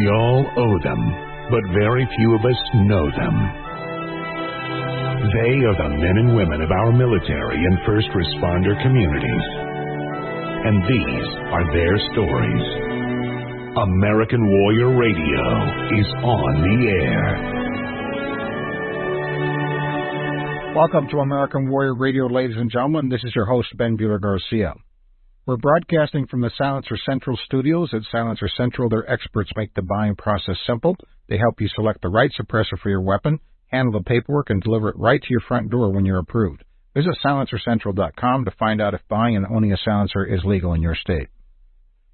We all owe them, but very few of us know them. They are the men and women of our military and first responder communities. And these are their stories. American Warrior Radio is on the air. Welcome to American Warrior Radio, ladies and gentlemen. This is your host, Ben Buehler Garcia. We're broadcasting from the Silencer Central studios. At Silencer Central, their experts make the buying process simple. They help you select the right suppressor for your weapon, handle the paperwork, and deliver it right to your front door when you're approved. Visit silencercentral.com to find out if buying and owning a silencer is legal in your state.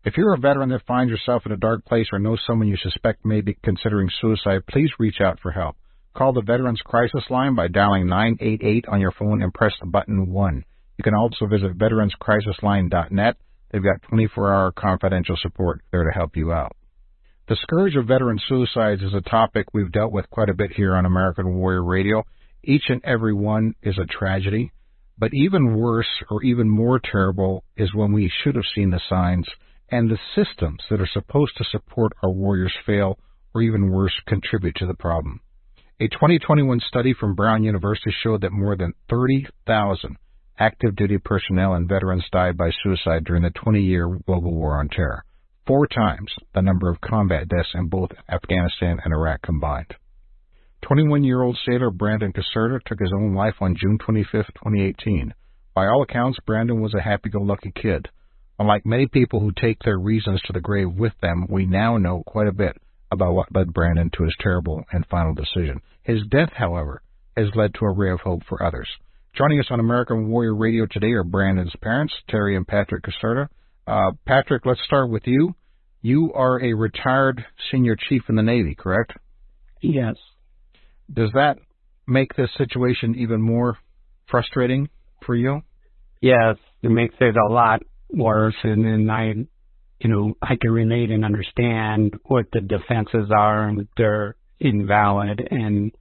If you're a veteran that finds yourself in a dark place or know someone you suspect may be considering suicide, please reach out for help. Call the Veterans Crisis Line by dialing 988 on your phone and press the button 1. You can also visit veteranscrisisline.net. They've got 24 hour confidential support there to help you out. The scourge of veteran suicides is a topic we've dealt with quite a bit here on American Warrior Radio. Each and every one is a tragedy, but even worse or even more terrible is when we should have seen the signs and the systems that are supposed to support our warriors fail or even worse contribute to the problem. A 2021 study from Brown University showed that more than 30,000 active duty personnel and veterans died by suicide during the 20 year global war on terror, four times the number of combat deaths in both Afghanistan and Iraq combined. 21 year old sailor Brandon Caserta took his own life on June 25, 2018. By all accounts, Brandon was a happy go lucky kid. Unlike many people who take their reasons to the grave with them, we now know quite a bit about what led Brandon to his terrible and final decision. His death, however, has led to a ray of hope for others. Joining us on American Warrior Radio today are Brandon's parents, Teri and Patrick Caserta. Uh, Patrick, let's start with you. You are a retired senior chief in the Navy, correct? Yes. Does that make this situation even more frustrating for you? Yes, it makes it a lot worse. And then I, you know, I can relate and understand what the defenses are and they're invalid. And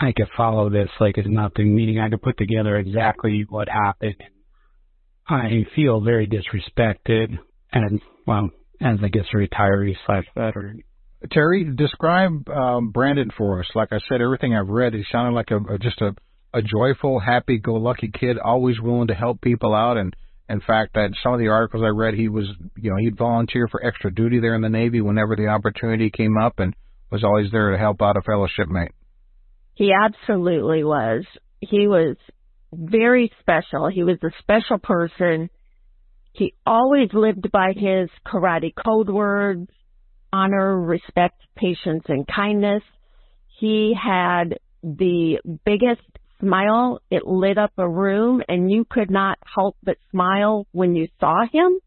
I could follow this like it's nothing, meaning I could put together exactly what happened. I feel very disrespected and, well, as I guess a retiree slash veteran. Teri, describe um, Brandon for us. Like I said, everything I've read, he sounded like a, a just a, a joyful, happy-go-lucky kid, always willing to help people out. And in fact, that some of the articles I read, he was, you know, he'd volunteer for extra duty there in the Navy whenever the opportunity came up, and was always there to help out a fellow shipmate. He absolutely was. He was very special. He was a special person. He always lived by his karate code words, honor, respect, patience, and kindness. He had the biggest smile. It lit up a room and you could not help but smile when you saw him.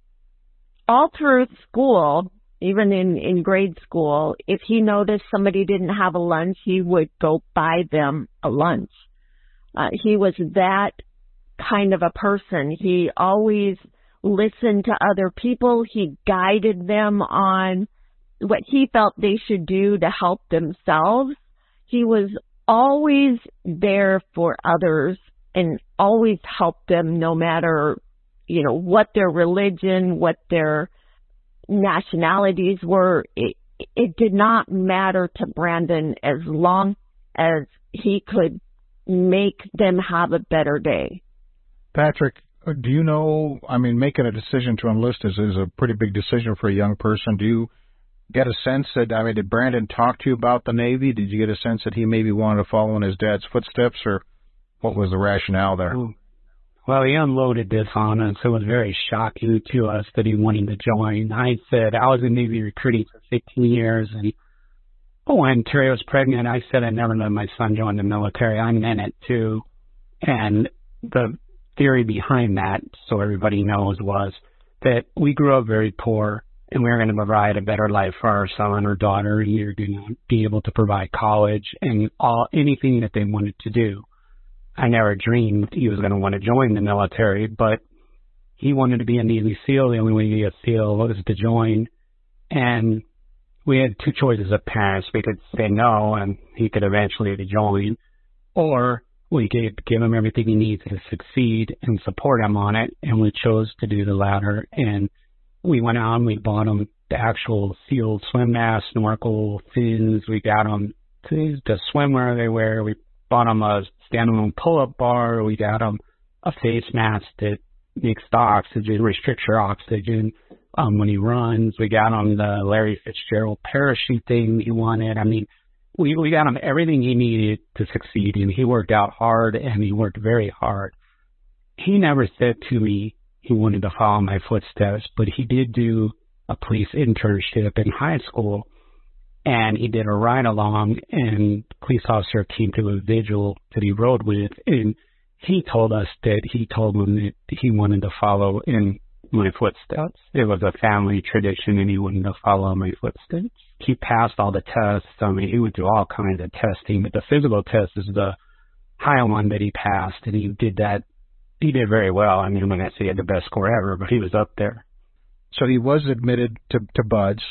All through school, even in, in grade school, if he noticed somebody didn't have a lunch, he would go buy them a lunch. Uh, he was that kind of a person. He always listened to other people. He guided them on what he felt they should do to help themselves. He was always there for others and always helped them no matter, you know, what their religion, what their nationalities were, it, it did not matter to Brandon as long as he could make them have a better day. Patrick, uh, do you know? I mean, making a decision to enlist is, is a pretty big decision for a young person. Do you get a sense that, I mean, did Brandon talk to you about the Navy? Did you get a sense that he maybe wanted to follow in his dad's footsteps, or what was the rationale there? Well, he unloaded this on us. It was very shocking to us that he wanted to join. I said I was in Navy recruiting for 15 years, and oh, when Teri was pregnant, I said I never let my son join the military. I'm in it too, and the theory behind that, so everybody knows, was that we grew up very poor and we were going to provide a better life for our son or daughter. Were going to be able to provide college and all anything that they wanted to do. I never dreamed he was going to want to join the military, but he wanted to be a Navy SEAL. The only way to be a SEAL was to join. And we had two choices as parents. We could say no and he could eventually join, or we could give him everything he needs to succeed and support him on it. And we chose to do the latter. And we went and we bought him the actual SEAL swim mask, snorkel, fins. We got him to the swimwear they wear. We bought him a standalone pull-up bar. We got him a face mask that makes the oxygen, restricts your oxygen um, when he runs. We got him the Larry Fitzgerald parachute thing he wanted. I mean, we we got him everything he needed to succeed, and he worked out hard and he worked very hard. He never said to me he wanted to follow my footsteps, but he did do a police internship in high school, and he did a ride along, and police officer came to a vigil that he rode with, and he told us that he told him that he wanted to follow in my footsteps. It was a family tradition and he wanted to follow my footsteps. He passed all the tests. I mean, he would do all kinds of testing, but the physical test is the high one that he passed and he did that. He did very well. I mean, going to say he had the best score ever, but he was up there. So he was admitted to, to BUD/S.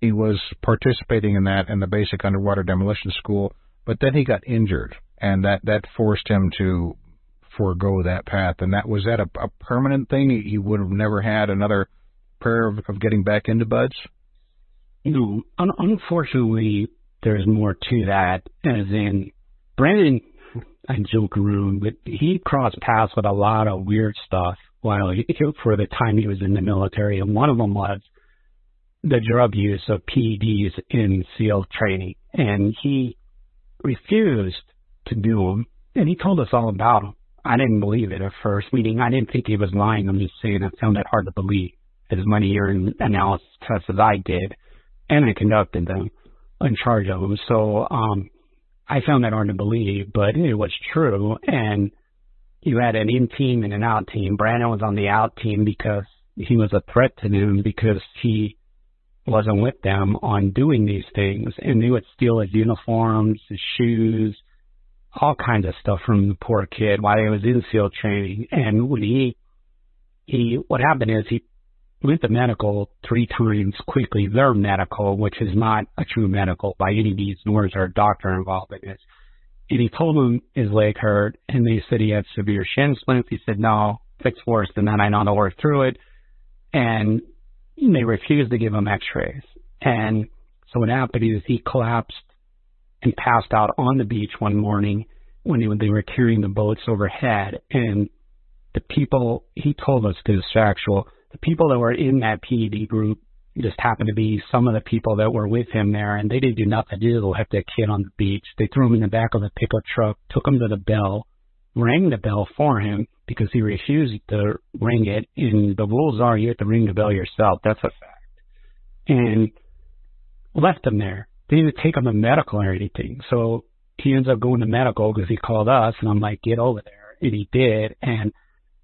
He was participating in that in the basic underwater demolition school, but then he got injured and that, that forced him to forego that path. And that was that a, a permanent thing? He, would have never had another prayer of, of getting back into BUD/S. No, un- unfortunately, there's more to that. As in, Brandon, I joke around, but he crossed paths with a lot of weird stuff while he, for the time he was in the military, and one of them was the drug use of PEDs in SEAL training, and he refused to do them, and he told us all about them. I didn't believe it at first, meaning I didn't think he was lying. I'm just saying I found it hard to believe as many urine analysis tests as I did, and I conducted them in charge of them. So um, I found that hard to believe, but it was true. And you had an in team and an out team. Brandon was on the out team because he was a threat to them because he wasn't with them on doing these things, and they would steal his uniforms, his shoes, all kinds of stuff from the poor kid while he was in SEAL training. And when he, he, what happened is he went to medical three times quickly, their medical, which is not a true medical by any means, nor is there a doctor involved in this. And he told them his leg hurt, and they said he had severe shin splints. He said, no, it's worse than that. I know how to work through it. And they refused to give him x-rays. And so what happened is he collapsed and passed out on the beach one morning when they were carrying the boats overhead. And the people, he told us this factual, the people that were in that PED group just happened to be some of the people that were with him there, and they didn't do nothing. They just left that kid on the beach. They threw him in the back of a pickup truck, took him to the bell, rang the bell for him because he refused to ring it. And the rules are you have to ring the bell yourself. That's a fact. And left him there. They didn't take him to medical or anything. So he ends up going to medical because he called us, and I'm like, get over there. And he did. And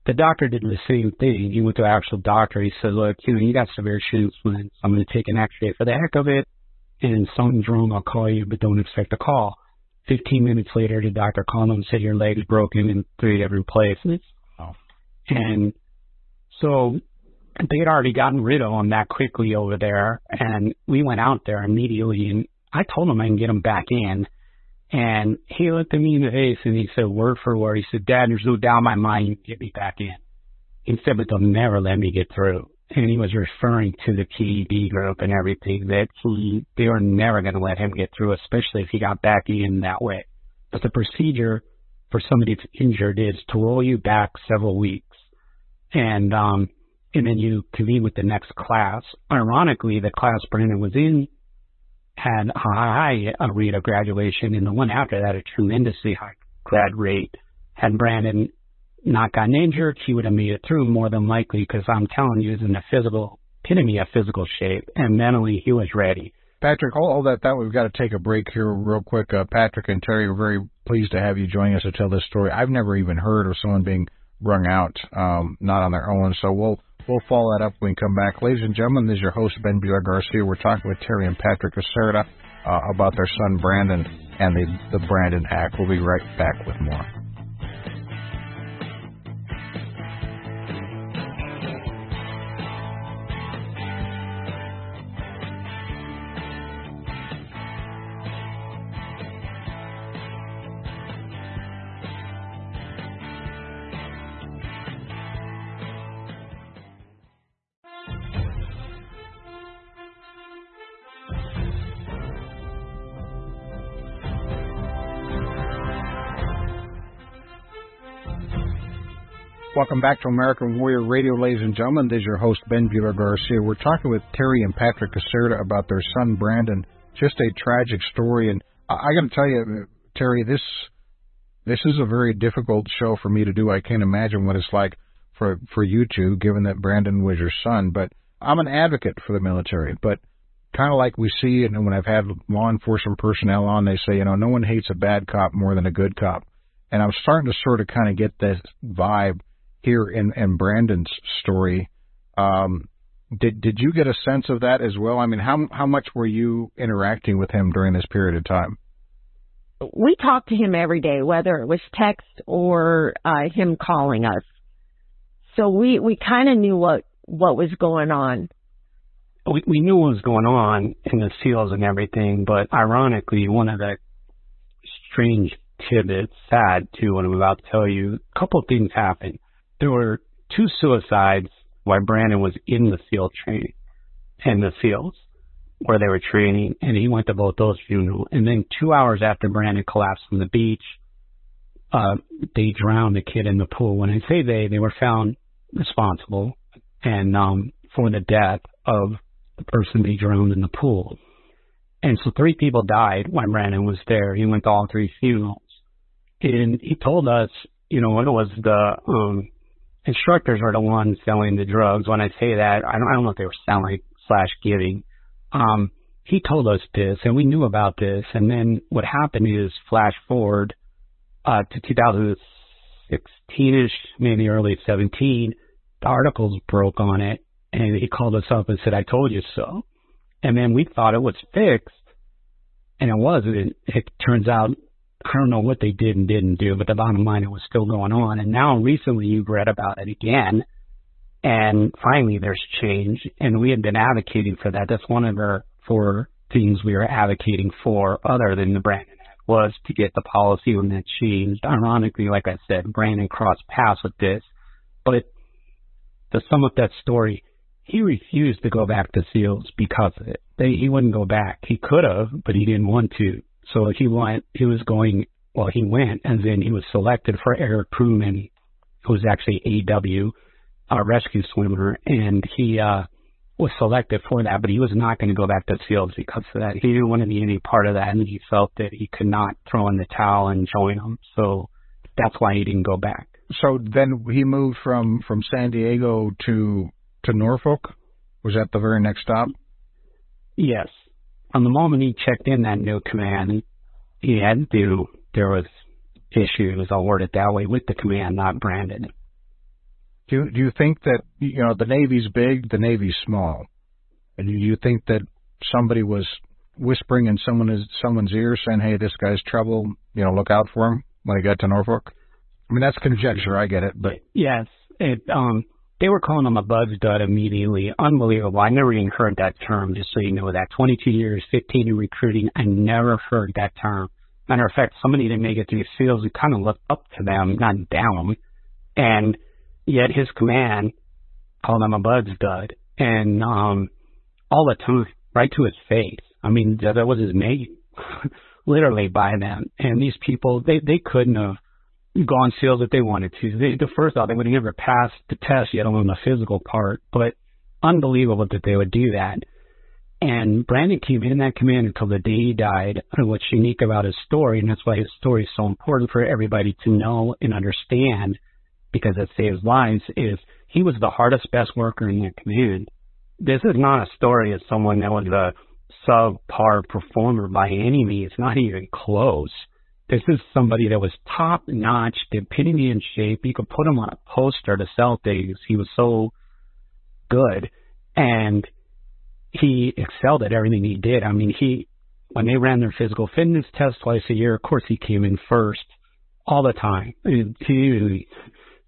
the doctor did the same thing. He went to an actual doctor. He said, look, you know, you got severe shin splints. I'm going to take an x-ray for the heck of it. And something's wrong. I'll call you, but don't expect a call. 15 minutes later, the doctor called him and said, your leg is broken in three different places. Oh. And so they had already gotten rid of him that quickly over there. And we went out there immediately and I told him I can get him back in. And he looked at me in the face and he said, word for word, he said, Dad, there's no doubt in my mind you can get me back in. He said, but they'll never let me get through. And he was referring to the PED group and everything that he, they were never going to let him get through, especially if he got back in that way. But the procedure for somebody that's injured is to roll you back several weeks. And, um, and then you convene with the next class. Ironically, the class Brandon was in had a high rate of graduation, and the one after that, a tremendously high grad rate. Had Brandon not gotten injured, he would have made it through more than likely because I'm telling you, he's in a physical epitome of physical shape, and mentally he was ready. Patrick, all, all that that we've got to take a break here real quick. Uh, Patrick and Teri, we're very pleased to have you join us to tell this story. I've never even heard of someone being wrung out, um, not on their own. So we'll We'll follow that up when we come back. Ladies and gentlemen, this is your host, Ben Buehler Garcia. We're talking with Teri and Patrick Caserta uh, about their son, Brandon, and the, the Brandon Act. We'll be right back with more. Welcome back to American Warrior Radio, ladies and gentlemen. This is your host, Ben Buehler Garcia. We're talking with Teri and Patrick Caserta about their son, Brandon. Just a tragic story. And I, got to tell you, Teri, this this is a very difficult show for me to do. I can't imagine what it's like for for you two, given that Brandon was your son. But I'm an advocate for the military. But kind of like we see, and when I've had law enforcement personnel on, they say, you know, no one hates a bad cop more than a good cop. And I'm starting to sort of kind of get this vibe here in, in Brandon's story. Um, did did you get a sense of that as well? I mean, how how much were you interacting with him during this period of time? We talked to him every day, whether it was text or uh, him calling us. So we we kind of knew what what was going on. We we knew what was going on in the seals and everything, but ironically, one of the strange tidbits, sad too, what I'm about to tell you, a couple of things happened there were two suicides while Brandon was in the SEAL training, in the SEALs where they were training, and he went to both those funerals. And then two hours after Brandon collapsed from the beach, uh, they drowned the kid in the pool. When I say they, they were found responsible and um, for the death of the person they drowned in the pool. And so three people died when Brandon was there. He went to all three funerals. And he told us, you know, it was the um, instructors are the ones selling the drugs. When I say that, I don't, I don't know if they were selling slash giving. Um, he told us this, and we knew about this. And then what happened is, flash forward uh, to 2016ish, maybe early 17, the articles broke on it, and he called us up and said, "I told you so." And then we thought it was fixed, and it wasn't. It turns out I don't know what they did and didn't do, but the bottom line, it was still going on. And now recently you've read about it again. And finally there's change. And we had been advocating for that. That's one of the four things we were advocating for other than the Brandon Act was to get the policy when that changed. Ironically, like I said, Brandon crossed paths with this. But to sum up that story, he refused to go back to SEALs because of it. They, he wouldn't go back. He could have, but he didn't want to. So he went, he was going, well, he went, and then he was selected for air crewman, who was actually AW, a rescue swimmer, and he uh, was selected for that, but he was not going to go back to SEALs because of that. He didn't want to be any part of that, and he felt that he could not throw in the towel and join them. So that's why he didn't go back. So then he moved from from San Diego to to Norfolk. Was that the very next stop? Yes from the moment he checked in that new command, he had to, do, there was issues, I'll word it that way, with the command, not Brandon. Do you, do you think that, you know, the Navy's big, the Navy's small? And do you think that somebody was whispering in someone's, someone's ear saying, hey, this guy's trouble, you know, look out for him when he got to Norfolk? I mean, that's conjecture, I get it, but. Yes, it, um, they were calling him a bug dud immediately. Unbelievable. I never even heard that term, just so you know that. 22 years, 15 in recruiting, I never heard that term. Matter of fact, somebody that make it through SEALs, we kind of looked up to them, not down. And yet his command called him a bug dud. And um, all the time, right to his face. I mean, that was his name, literally by them. And these people, they, they couldn't have go on SEALs if they wanted to. They, the first thought they would never pass the test, yet alone the physical part. But unbelievable that they would do that. And Brandon came in that command until the day he died. And what's unique about his story, and that's why his story is so important for everybody to know and understand, because it saves lives, is he was the hardest, best worker in that command. This is not a story of someone that was a subpar performer by any means. Not even close. This is somebody that was top notch, epitome in shape. You could put him on a poster to sell things. He was so good. And he excelled at everything he did. I mean, he, when they ran their physical fitness test twice a year, of course he came in first all the time. He, he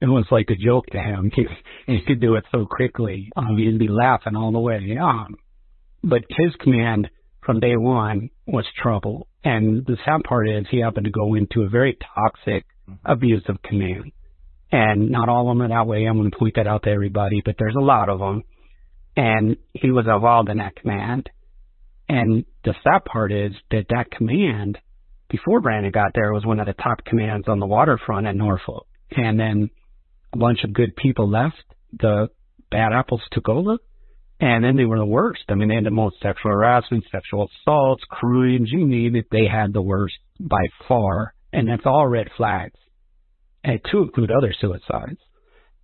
it was like a joke to him. He, he could do it so quickly. Um, he'd be laughing all the way. Um, but his command from day one was trouble. And the sad part is he happened to go into a very toxic, mm-hmm. abusive command. And not all of them are that way. I'm going to point that out to everybody, but there's a lot of them. And he was involved in that command. And the sad part is that that command, before Brandon got there, was one of the top commands on the waterfront at Norfolk. And then a bunch of good people left, the bad apples took over, and then they were the worst. I mean, they had the most sexual harassment, sexual assaults, crimes, you name it, they had the worst by far. And that's all red flags. And to include other suicides.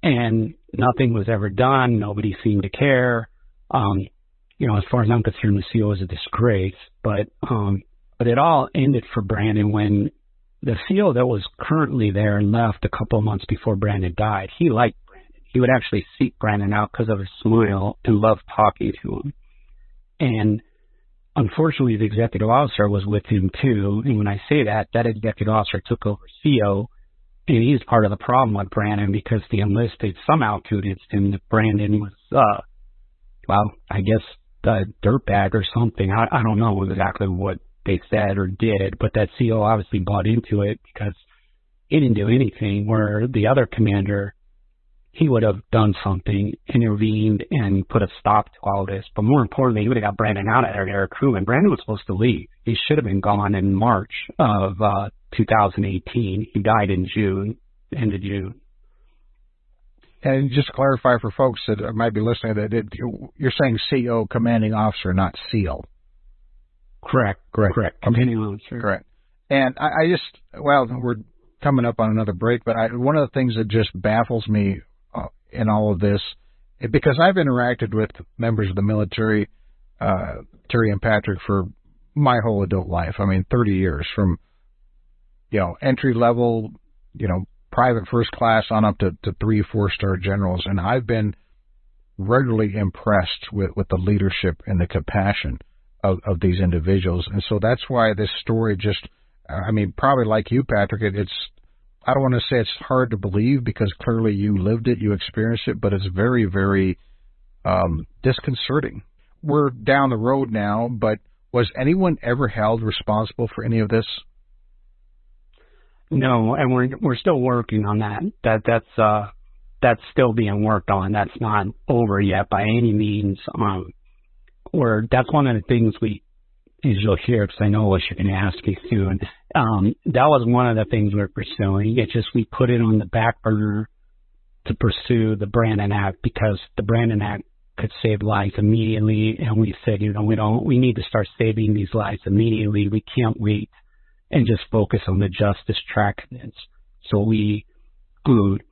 And nothing was ever done. Nobody seemed to care. Um, you know, as far as I'm concerned, the CO is a disgrace. But, um, but it all ended for Brandon when the CO that was currently there left a couple of months before Brandon died. He liked he would actually seek Brandon out because of his smile and love talking to him. And unfortunately, the executive officer was with him too. And when I say that, that executive officer took over CO, and he's part of the problem with Brandon because the enlisted somehow convinced him that Brandon was, uh, well, I guess a dirtbag or something. I, I don't know exactly what they said or did, but that CO obviously bought into it because he didn't do anything. Where the other commander he would have done something, intervened, and put a stop to all this. But more importantly, he would have got Brandon out of there, crew. And Brandon was supposed to leave. He should have been gone in March of uh, 2018. He died in June, end of June. And just to clarify for folks that might be listening, that it, you're saying CO, commanding officer, not SEAL. Correct. Correct. Correct. Commanding officer. Correct. And I, I just, well, we're coming up on another break, but I, one of the things that just baffles me in all of this because I've interacted with members of the military, uh, Teri and Patrick, for my whole adult life. I mean, 30 years from, you know, entry level, you know, private first class on up to, to three, four star generals. And I've been regularly impressed with, with the leadership and the compassion of, of these individuals. And so that's why this story just, I mean, probably like you, Patrick, it, it's I don't want to say it's hard to believe because clearly you lived it, you experienced it, but it's very, very um, disconcerting. We're down the road now, but was anyone ever held responsible for any of this? No, and we're we're still working on that. That that's uh that's still being worked on. That's not over yet by any means. Um, or that's one of the things we hear, because I know what you're going to ask me soon. Um, that was one of the things we're pursuing. It's just we put it on the back burner to pursue the Brandon Act because the Brandon Act could save lives immediately, and we said, you know, we don't, we need to start saving these lives immediately. We can't wait and just focus on the justice track. So we, glued,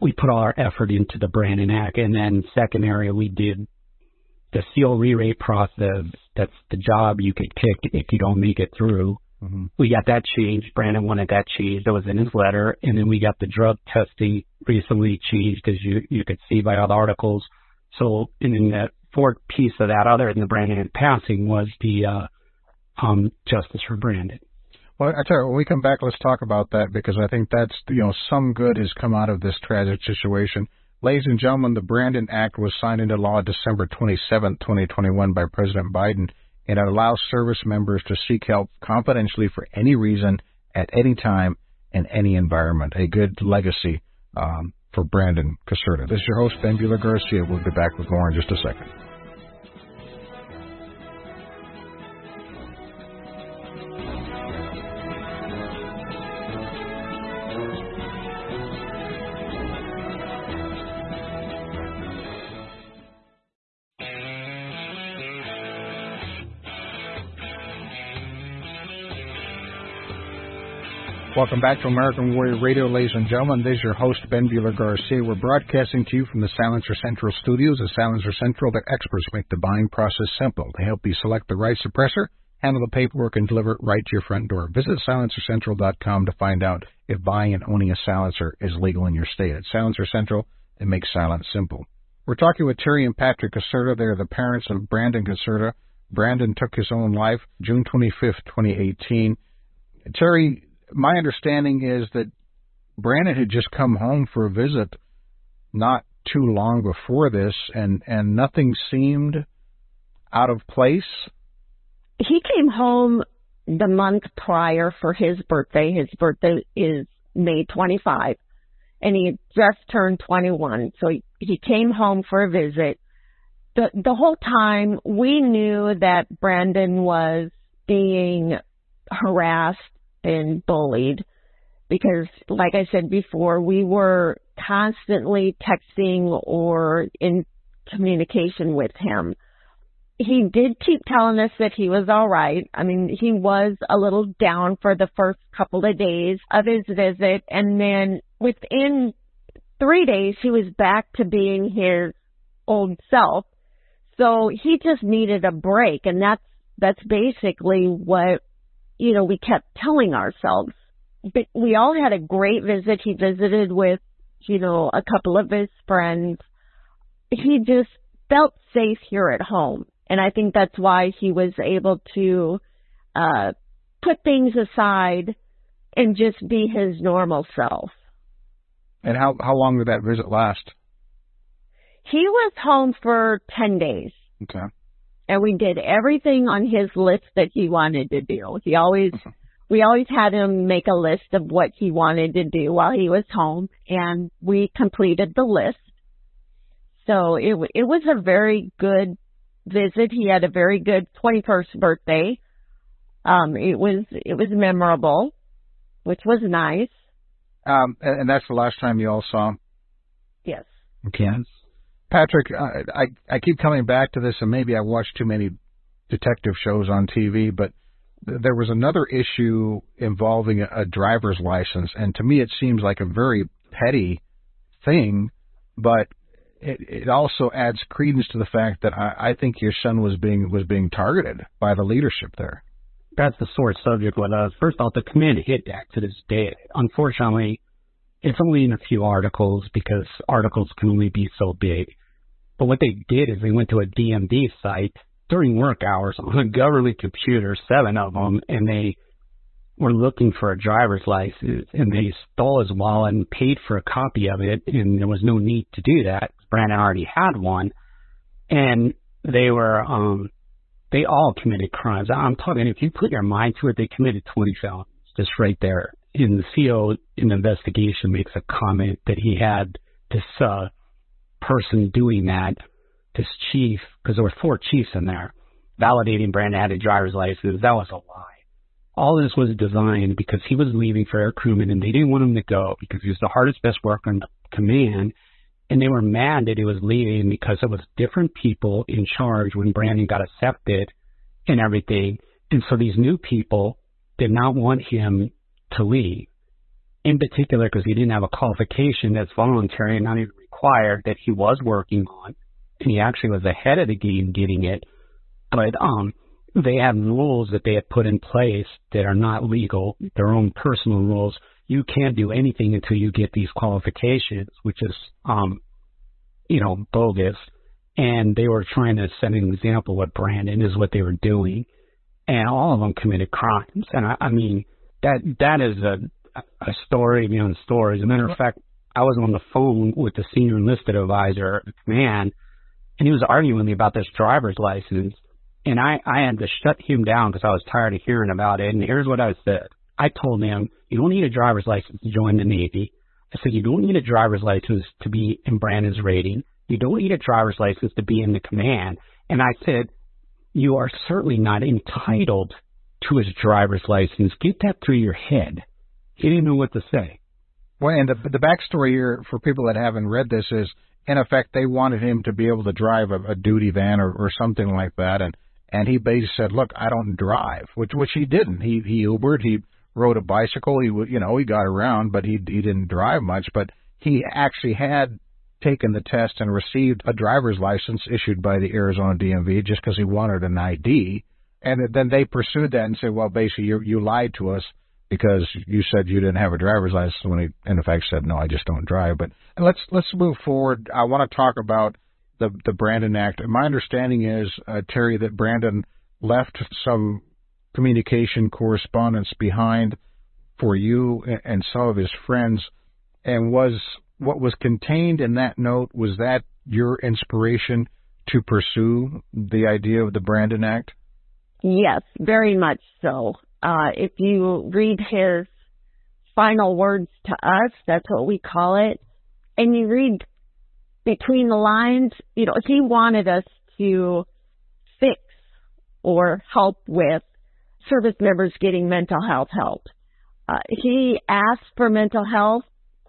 we put all our effort into the Brandon Act, and then second area we did the seal re-rate process, that's the job you get kicked if you don't make it through. Mm-hmm. We got that changed. Brandon wanted that changed. That was in his letter. And then we got the drug testing recently changed, as you, you could see by all the articles. So, and then that fourth piece of that, other than the Brandon passing, was the uh, um, justice for Brandon. Well, I tell you, when we come back, let's talk about that because I think that's you know some good has come out of this tragic situation. Ladies and gentlemen, the Brandon Act was signed into law December 27, 2021 by President Biden, and it allows service members to seek help confidentially for any reason, at any time, in any environment. A good legacy um, for Brandon Caserta. This is your host, Ben Buehler Garcia. We'll be back with more in just a second. Welcome back to American Warrior Radio, ladies and gentlemen. This is your host, Ben Buehler Garcia. We're broadcasting to you from the Silencer Central studios. At Silencer Central, their experts make the buying process simple. They help you select the right suppressor, handle the paperwork, and deliver it right to your front door. Visit silencercentral.com to find out if buying and owning a silencer is legal in your state. At Silencer Central, it makes silence simple. We're talking with Teri and Patrick Caserta. They're the parents of Brandon Caserta. Brandon took his own life June 25th, 2018. Teri, my understanding is that Brandon had just come home for a visit not too long before this, and and nothing seemed out of place. He came home the month prior for his birthday. His birthday is May 25, and he had just turned 21. So he, he came home for a visit. The the whole time we knew that Brandon was being harassed been bullied. because like I said before, we were constantly texting or in communication with him. He did keep telling us that he was all right. I mean, he was a little down for the first couple of days of his visit and then within three days he was back to being his old self. So he just needed a break and that's, that's basically what, you know, we kept telling ourselves. But we all had a great visit. He visited with, you know, a couple of his friends. He just felt safe here at home. And I think that's why he was able to, uh, put things aside and just be his normal self. And how how long did that visit last? He was home for 10 days. Okay. And we did everything on his list that he wanted to do. He always, we always had him make a list of what he wanted to do while he was home and we completed the list. So it, it was a very good visit. He had a very good 21st birthday. Um, it was, it was memorable, which was nice. Um, and, and that's the last time you all saw him? Yes. Okay. Patrick, uh, I I keep coming back to this, and maybe I watched too many detective shows on TV, but th- there was another issue involving a, a driver's license, and to me, it seems like a very petty thing, but it, it also adds credence to the fact that I, I think your son was being was being targeted by the leadership there. That's the sore subject with us. First off, the Command Hit Act to this day, unfortunately, it's only in a few articles because articles can only be so big. But what they did is they went to a DMV site during work hours on a government computer, seven of them, and they were looking for a driver's license and they stole his wallet and paid for a copy of it and there was no need to do that. Brandon already had one and they were um they all committed crimes. I'm talking if you put your mind to it, they committed twenty felonies just right there. And the CO in the investigation makes a comment that he had this uh person doing that, this chief, because there were four chiefs in there, validating Brandon had a driver's license. That was a lie. All this was designed because he was leaving for air crewman and they didn't want him to go because he was the hardest, best worker in the command. And they were mad that he was leaving because it was different people in charge when Brandon got accepted and everything. And so these new people did not want him to leave. In particular, because he didn't have a qualification that's voluntary and not even required that he was working on. And he actually was ahead of the game getting it. But um they have rules that they have put in place that are not legal, their own personal rules. You can't do anything until you get these qualifications, which is, um, you know, bogus. And they were trying to set an example what Brandon is what they were doing. And all of them committed crimes. And I, I mean, that, that is a, a story beyond stories. As a matter of fact, I was on the phone with the senior enlisted advisor at the command and he was arguing with me about this driver's license and I, I had to shut him down because I was tired of hearing about it. And here's what I said. I told him, you don't need a driver's license to join the Navy. I said, you don't need a driver's license to be in Brandon's rating. You don't need a driver's license to be in the command. And I said, you are certainly not entitled to his driver's license. Get that through your head. He didn't know what to say. Well, and the the backstory here for people that haven't read this is, in effect, they wanted him to be able to drive a, a duty van or, or something like that, and and he basically said, "Look, I don't drive," which which he didn't. He he Ubered, he rode a bicycle, he you know he got around, but he he didn't drive much. But he actually had taken the test and received a driver's license issued by the Arizona DMV just because he wanted an ID. And then they pursued that and said, "Well, basically, you you lied to us." Because you said you didn't have a driver's license when he, in effect, said no, I just don't drive. But let's let's move forward. I want to talk about the the Brandon Act. My understanding is, uh, Teri, that Brandon left some communication correspondence behind for you and some of his friends, and was what was contained in that note was that your inspiration to pursue the idea of the Brandon Act? Yes, very much so. Uh, if you read his final words to us, that's what we call it, and you read between the lines, you know, he wanted us to fix or help with service members getting mental health help. Uh, he asked for mental health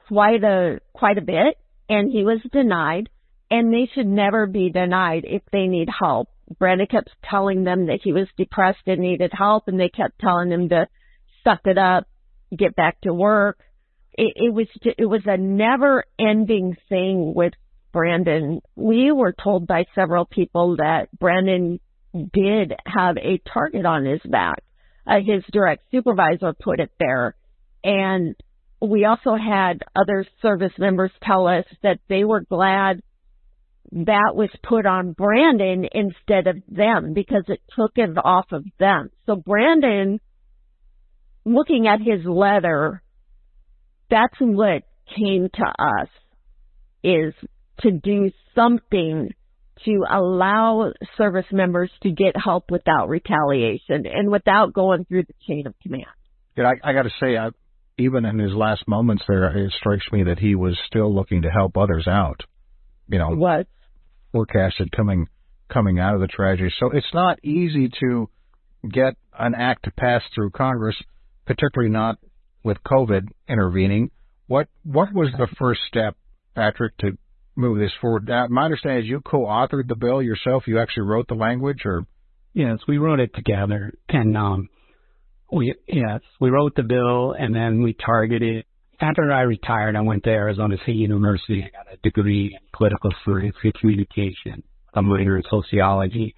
quite a quite a bit, and he was denied. And they should never be denied if they need help. Brandon kept telling them that he was depressed and needed help, and they kept telling him to suck it up, get back to work. It, it was it was a never ending thing with Brandon. We were told by several people that Brandon did have a target on his back. Uh, his direct supervisor put it there, and we also had other service members tell us that they were glad that was put on Brandon instead of them because it took it off of them. So Brandon, looking at his letter, that's what came to us is to do something to allow service members to get help without retaliation and without going through the chain of command. Yeah, I, I got to say, I, even in his last moments there, it strikes me that he was still looking to help others out. You know, what forecasted coming coming out of the tragedy. So it's not easy to get an act to pass through Congress, particularly not with COVID intervening. What what was the first step, Patrick, to move this forward? Uh, my understanding is you co-authored the bill yourself. You actually wrote the language, or yes, we wrote it together, and um, we yes, we wrote the bill, and then we targeted. After I retired, I went to Arizona State University. I got a degree in political science and communication. I'm major in sociology,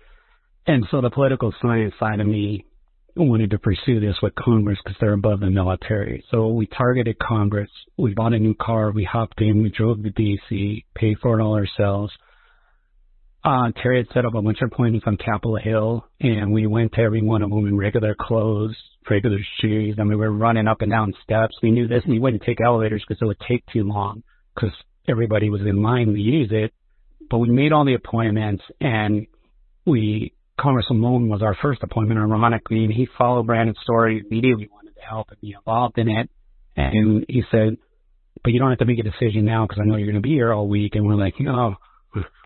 and so the political science side of me wanted to pursue this with Congress because they're above the military. So we targeted Congress. We bought a new car. We hopped in. We drove to D.C., paid for it all ourselves. Uh, Teri had set up a bunch of appointments on Capitol Hill, and we went to every one of them in regular clothes, regular shoes, and we were running up and down steps. We knew this, and we wouldn't take elevators because it would take too long because everybody was in line to use it. But we made all the appointments, and we Congressman Moulton was our first appointment, ironically, and he followed Brandon's story, immediately wanted to help and be involved in it. And he said, but you don't have to make a decision now because I know you're going to be here all week. And we're like, oh,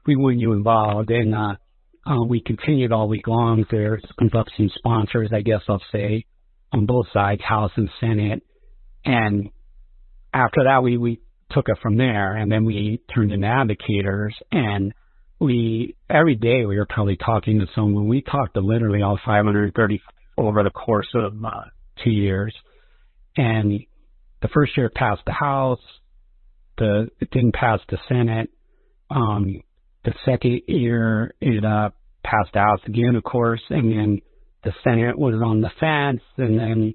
we want you involved. And uh, uh, we continued all week long. There's some sponsors, I guess I'll say, on both sides, House and Senate. And after that, we, we took it from there. And then we turned into advocators. And we every day we were probably talking to someone. We talked to literally all 530 over the course of uh, two years, and the first year it passed the House. The it didn't pass the Senate. Um, the second year it uh, passed House again, of course, and then the Senate was on the fence, and then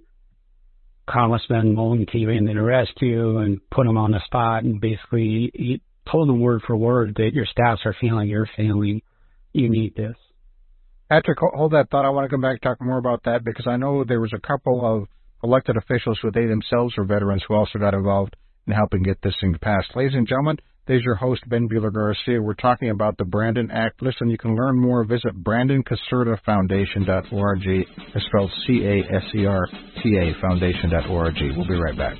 Congressman Moulton came in to the rescue and put him on the spot, and basically he, told them word for word that your staffs are feeling you're feeling. You need this. Patrick, hold that thought. I want to come back and talk more about that because I know there was a couple of elected officials who they themselves were veterans who also got involved in helping get this thing passed. Ladies and gentlemen, there's your host, Ben Buehler Garcia. We're talking about the Brandon Act. Listen, you can learn more. Visit BrandonCaserta Foundation.org. It's spelled C A S E R T A Foundation.org. We'll be right back.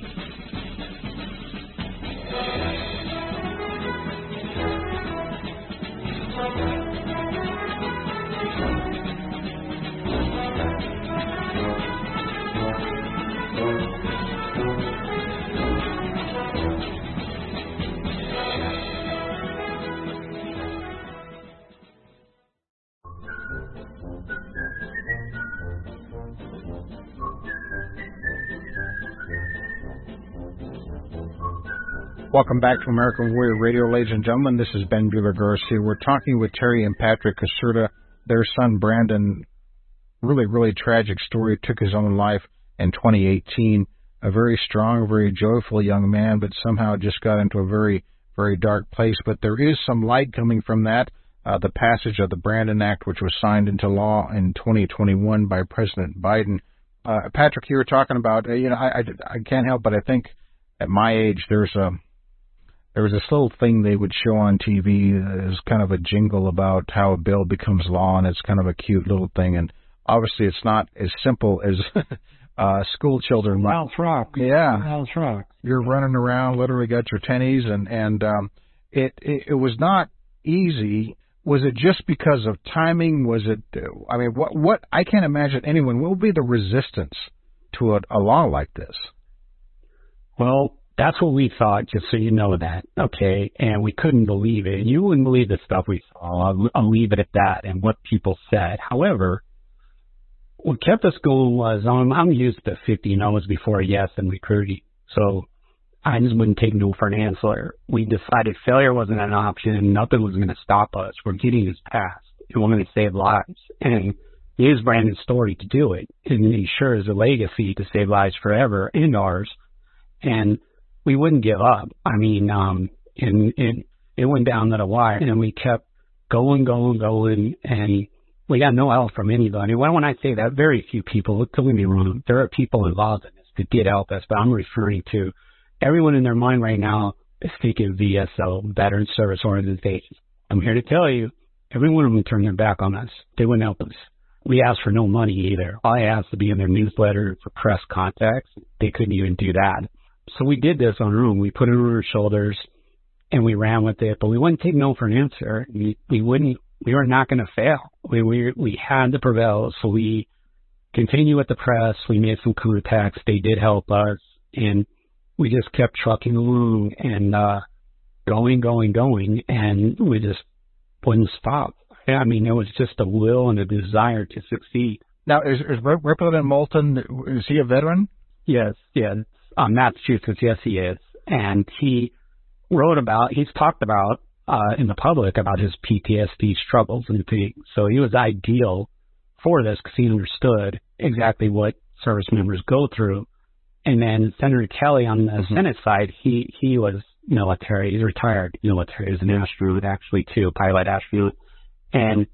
Welcome back to American Warrior Radio, ladies and gentlemen. This is Ben Buehler Garcia. We're talking with Teri and Patrick Caserta. Their son Brandon, really, really tragic story, took his own life in 2018. A very strong, very joyful young man, but somehow just got into a very, very dark place. But there is some light coming from that. Uh, the passage of the Brandon Act, which was signed into law in 2021 by President Biden. Uh, Patrick, you were talking about, uh, you know, I, I, I can't help but I think at my age there's a there was this little thing they would show on TV as kind of a jingle about how a bill becomes law, and it's kind of a cute little thing. And obviously, it's not as simple as uh, school children. Like rock. Yeah. House rock. You're running around, literally got your tennies, and and um, it, it it was not easy. Was it just because of timing? Was it? I mean, what what? I can't imagine anyone. What would be the resistance to a, a law like this? Well, that's what we thought, just so you know that. Okay. And we couldn't believe it. You wouldn't believe the stuff we saw. I'll, I'll leave it at that and what people said. However, what kept us going was um, I'm used to 50 no's before a yes in recruiting. So I just wouldn't take no for an answer. We decided failure wasn't an option nothing was going to stop us. We're getting this past and we're going to save lives. And he used Brandon's story to do it. And he sure is a legacy to save lives forever and ours. And we wouldn't give up. I mean, um, and, and it went down to the wire and we kept going, going, going and we got no help from anybody. Well, when I say that, very few people, don't me wrong, there are people involved in this that did help us, but I'm referring to everyone in their mind right now is thinking VSO, Veteran Service Organizations. I'm here to tell you, every one of them turned their back on us. They wouldn't help us. We asked for no money either. I asked to be in their newsletter for press contacts. They couldn't even do that. So we did this on our own. We put it on our shoulders and we ran with it, but we wouldn't take no for an answer. We, we wouldn't, we were not going to fail. We, we, we had to prevail. So we continued with the press. We made some contacts. They did help us and we just kept trucking along and, uh, going, going, going. And we just wouldn't stop. I mean, it was just a will and a desire to succeed. Now, is, is Representative Moulton, is he a veteran? Yes, yes um, Massachusetts. Yes, he is. And he wrote about, he's talked about uh, in the public about his PTSD struggles and things. So he was ideal for this because he understood exactly what service members go through. And then Senator Kelly on the mm-hmm. Senate side, he he was military. He's retired military. He was an astronaut actually too, pilot astronaut. And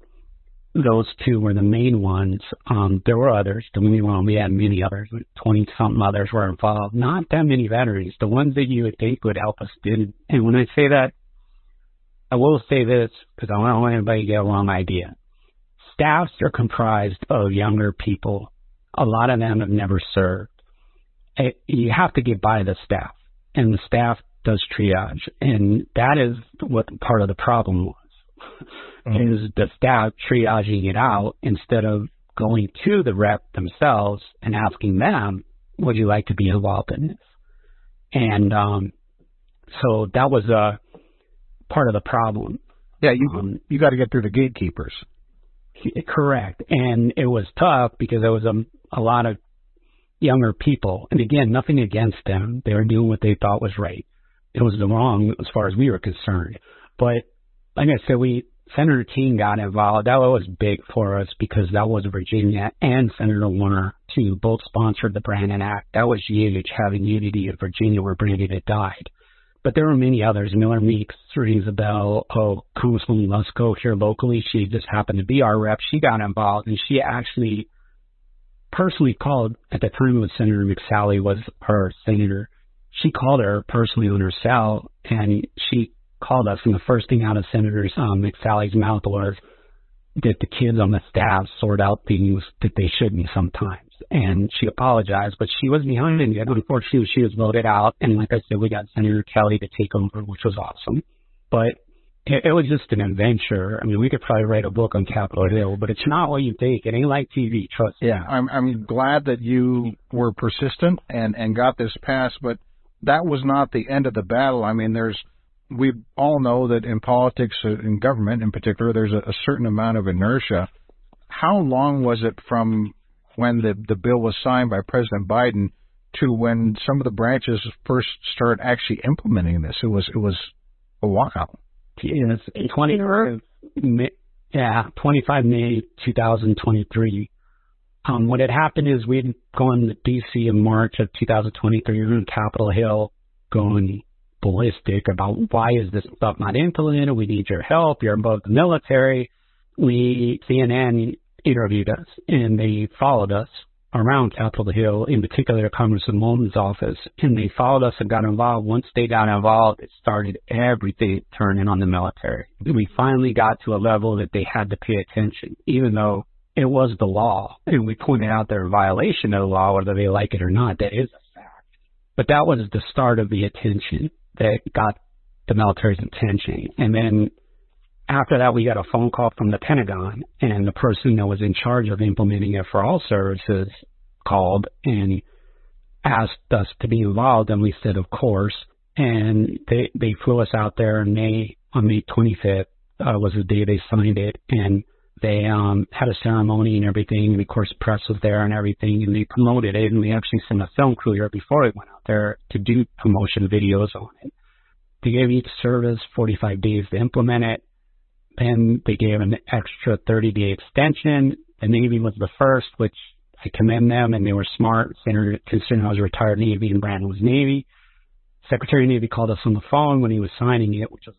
those two were the main ones. Um, there were others. Get me wrong, we had many others. Twenty something others were involved. Not that many veterans. The ones that you would think would help us didn't. And when I say that, I will say this because I don't want anybody to get a wrong idea. Staffs are comprised of younger people. A lot of them have never served. It, you have to get by the staff, and the staff does triage, and that is what part of the problem was. Is the staff triaging it out instead of going to the rep themselves and asking them, would you like to be involved in this? And um, so that was a part of the problem. Yeah, you um, you got to get through the gatekeepers. Correct, and it was tough because there was a a lot of younger people, and again, nothing against them. They were doing what they thought was right. It was wrong as far as we were concerned, but like I said, we Senator Teen got involved. That was big for us because that was Virginia and Senator Warner too. Both sponsored the Brandon Act. That was huge, having unity in Virginia where Brandon had died. But there were many others. Miller Meeks, Isabel, oh, Congresswoman Lesko here locally. She just happened to be our rep. She got involved and she actually personally called at the time when Senator McSally was her senator. She called her personally on her cell and she called us, and the first thing out of Senator um, McSally's mouth was that the kids on the staff sort out things that they shouldn't sometimes. And she apologized, but she was behind it. And unfortunately, she was voted out. And like I said, we got Senator Kelly to take over, which was awesome. But it, it was just an adventure. I mean, we could probably write a book on Capitol Hill, but it's not what you think. It ain't like TV, trust me. Yeah, I'm, I'm glad that you were persistent and, and got this passed, but that was not the end of the battle. I mean, there's – we all know that in politics, uh, in government in particular, there's a, a certain amount of inertia. How long was it from when the the bill was signed by President Biden to when some of the branches first started actually implementing this? It was it was a while. Yes, twenty yeah, twenty five May two thousand twenty three. Um, what had happened is we'd gone to D.C. in March of 2023 on Capitol Hill, going ballistic about why is this stuff not implemented? We need your help. You're above the military. We CNN interviewed us and they followed us around Capitol Hill, in particular Congressman Moulton's office, and they followed us and got involved. Once they got involved, it started everything turning on the military. We finally got to a level that they had to pay attention, even though it was the law, and we pointed out their violation of the law, whether they like it or not. That is a fact. But that was the start of the attention that got the military's attention. And then after that, we got a phone call from the Pentagon, and the person that was in charge of implementing it for all services called and asked us to be involved, and we said, of course. And they they flew us out there in May on May 25th uh, was the day they signed it, and they um had a ceremony and everything. And of course, press was there and everything, and they promoted it. And we actually sent a film crew here before we went out there to do promotion videos on it. They gave each service 45 days to implement it. Then they gave an extra 30 day extension. The Navy was the first, which I commend them, and they were smart, considering I was retired Navy and Brandon was Navy. Secretary of Navy called us on the phone when he was signing it, which was.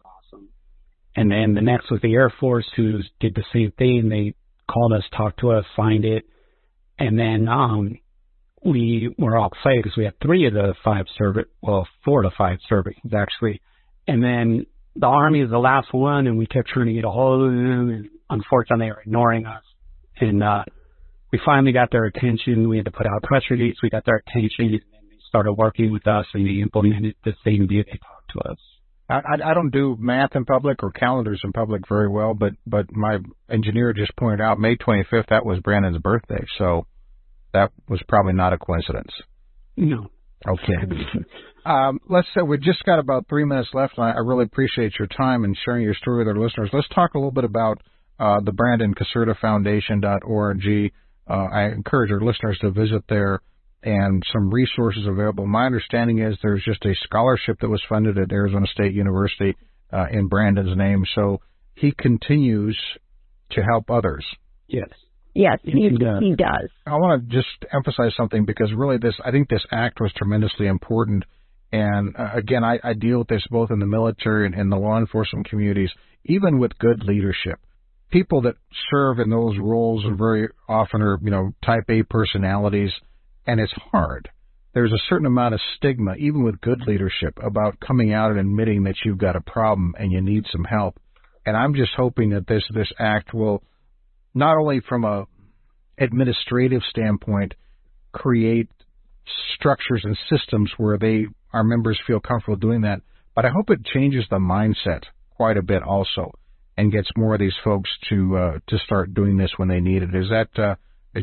And then the next was the Air Force, who did the same thing. They called us, talked to us, signed it, and then um, we were all excited because we had three of the five service, well, four to five service actually. And then the Army is the last one, and we kept trying to get a hold of them, and unfortunately they were ignoring us. And uh, we finally got their attention. We had to put out press releases. We got their attention, and they started working with us, and they implemented the same day they talked to us. I, I don't do math in public or calendars in public very well, but but my engineer just pointed out May 25th. That was Brandon's birthday, so that was probably not a coincidence. No. Okay. um, let's say we just got about three minutes left, and I, I really appreciate your time and sharing your story with our listeners. Let's talk a little bit about uh, the Brandon Caserta Foundation.org. Uh, I encourage our listeners to visit there and some resources available. My understanding is there's just a scholarship that was funded at Arizona State University uh, in Brandon's name, so he continues to help others. Yes. Yes, he, he, does. he does. I want to just emphasize something because really this, I think this act was tremendously important. And uh, again, I, I deal with this both in the military and in the law enforcement communities, even with good leadership people that serve in those roles are very often are, you know, type A personalities, and it's hard. There's a certain amount of stigma, even with good leadership, about coming out and admitting that you've got a problem and you need some help. And I'm just hoping that this this act will not only from a administrative standpoint create structures and systems where they our members feel comfortable doing that, but I hope it changes the mindset quite a bit also and gets more of these folks to uh, to start doing this when they need it. Is that uh,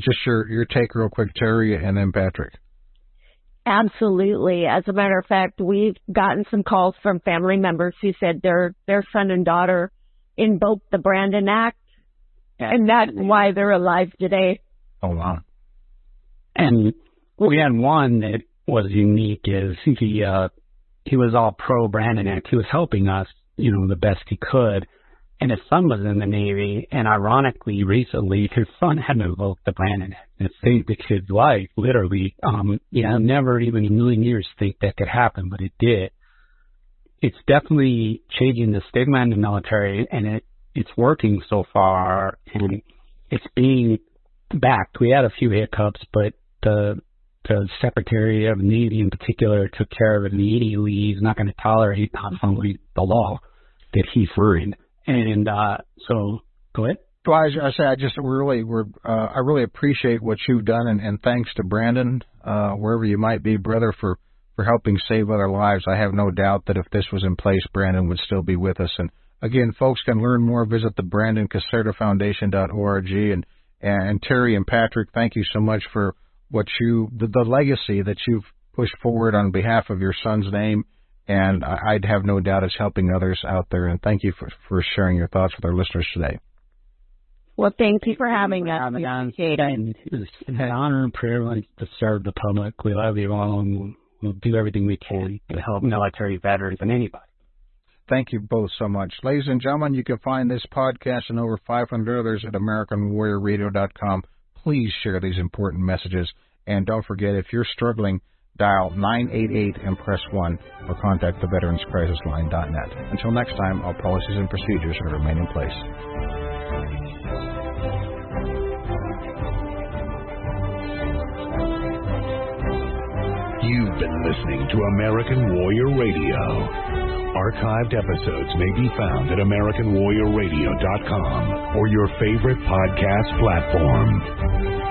just your your take real quick, Teri, and then Patrick? Absolutely. As a matter of fact, we've gotten some calls from family members who said their their son and daughter invoked the Brandon Act, and that's why they're alive today. Oh wow! And we had one that was unique. Is he uh, he was all pro Brandon Act. He was helping us, you know, the best he could and his son was in the Navy. And ironically, recently, his son had invoked the Act and saved the kid's life, literally. Um, you know, never even a million years think that could happen, but it did. It's definitely changing the stigma in the military, and it it's working so far, and it's being backed. We had a few hiccups, but the the Secretary of Navy in particular took care of it immediately. He's not going to tolerate not only the law that he's ruined and uh, so, go ahead. Well, I, I say I just really we're uh, I really appreciate what you've done, and, and thanks to Brandon, uh, wherever you might be, brother, for for helping save other lives. I have no doubt that if this was in place, Brandon would still be with us. And again, folks can learn more. Visit the Brandon Caserta Foundation.org. And and Teri and Patrick, thank you so much for what you the, the legacy that you've pushed forward on behalf of your son's name and I'd have no doubt it's helping others out there. And thank you for, for sharing your thoughts with our listeners today. Well, thank you for having us. Having us. It's an honor and privilege to serve the public. We love you all, and we'll do everything we can to help military veterans and anybody. Thank you both so much. Ladies and gentlemen, you can find this podcast and over 500 others at AmericanWarriorRadio.com. Please share these important messages. And don't forget, if you're struggling, dial 988 and press 1 or contact the Veterans Crisis Line.net. Until next time, all policies and procedures will remain in place. You've been listening to American Warrior Radio. Archived episodes may be found at AmericanWarriorRadio.com or your favorite podcast platform.